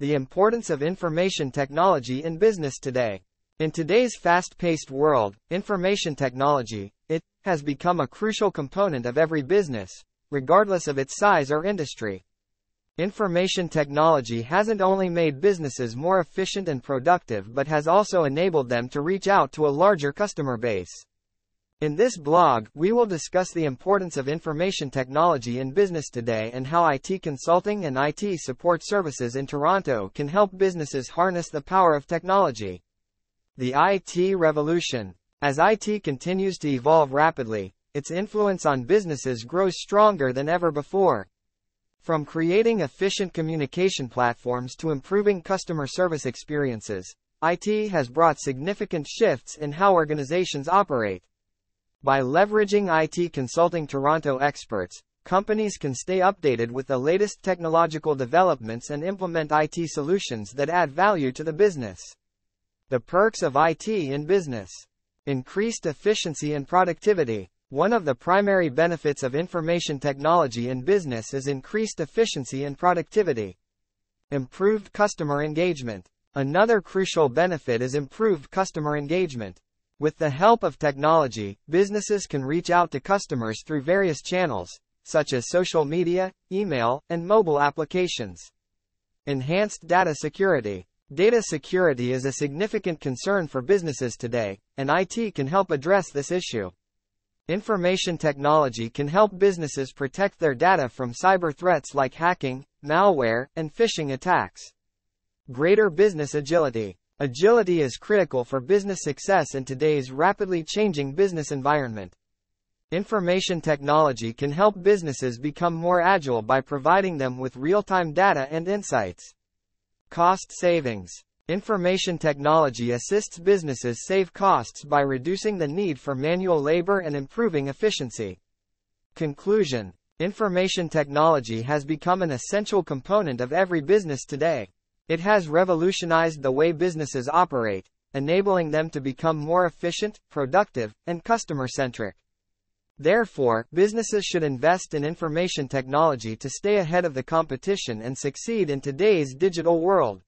The importance of information technology in business today. In today's fast-paced world, information technology, IT, has become a crucial component of every business, regardless of its size or industry. Information technology hasn't only made businesses more efficient and productive but has also enabled them to reach out to a larger customer base. In this blog, we will discuss the importance of information technology in business today and how IT consulting and IT support services in Toronto can help businesses harness the power of technology. The IT revolution. As IT continues to evolve rapidly, its influence on businesses grows stronger than ever before. From creating efficient communication platforms to improving customer service experiences, IT has brought significant shifts in how organizations operate. By leveraging IT Consulting Toronto experts, companies can stay updated with the latest technological developments and implement IT solutions that add value to the business. The perks of IT in business. Increased efficiency and productivity. One of the primary benefits of information technology in business is increased efficiency and productivity. Improved customer engagement. Another crucial benefit is improved customer engagement. With the help of technology, businesses can reach out to customers through various channels, such as social media, email, and mobile applications. Enhanced data security. Data security is a significant concern for businesses today, and IT can help address this issue. Information technology can help businesses protect their data from cyber threats like hacking, malware, and phishing attacks. Greater business agility. Agility is critical for business success in today's rapidly changing business environment. Information technology can help businesses become more agile by providing them with real-time data and insights. Cost savings. Information technology assists businesses save costs by reducing the need for manual labor and improving efficiency. Conclusion. Information technology has become an essential component of every business today. It has revolutionized the way businesses operate, enabling them to become more efficient, productive, and customer-centric. Therefore, businesses should invest in information technology to stay ahead of the competition and succeed in today's digital world.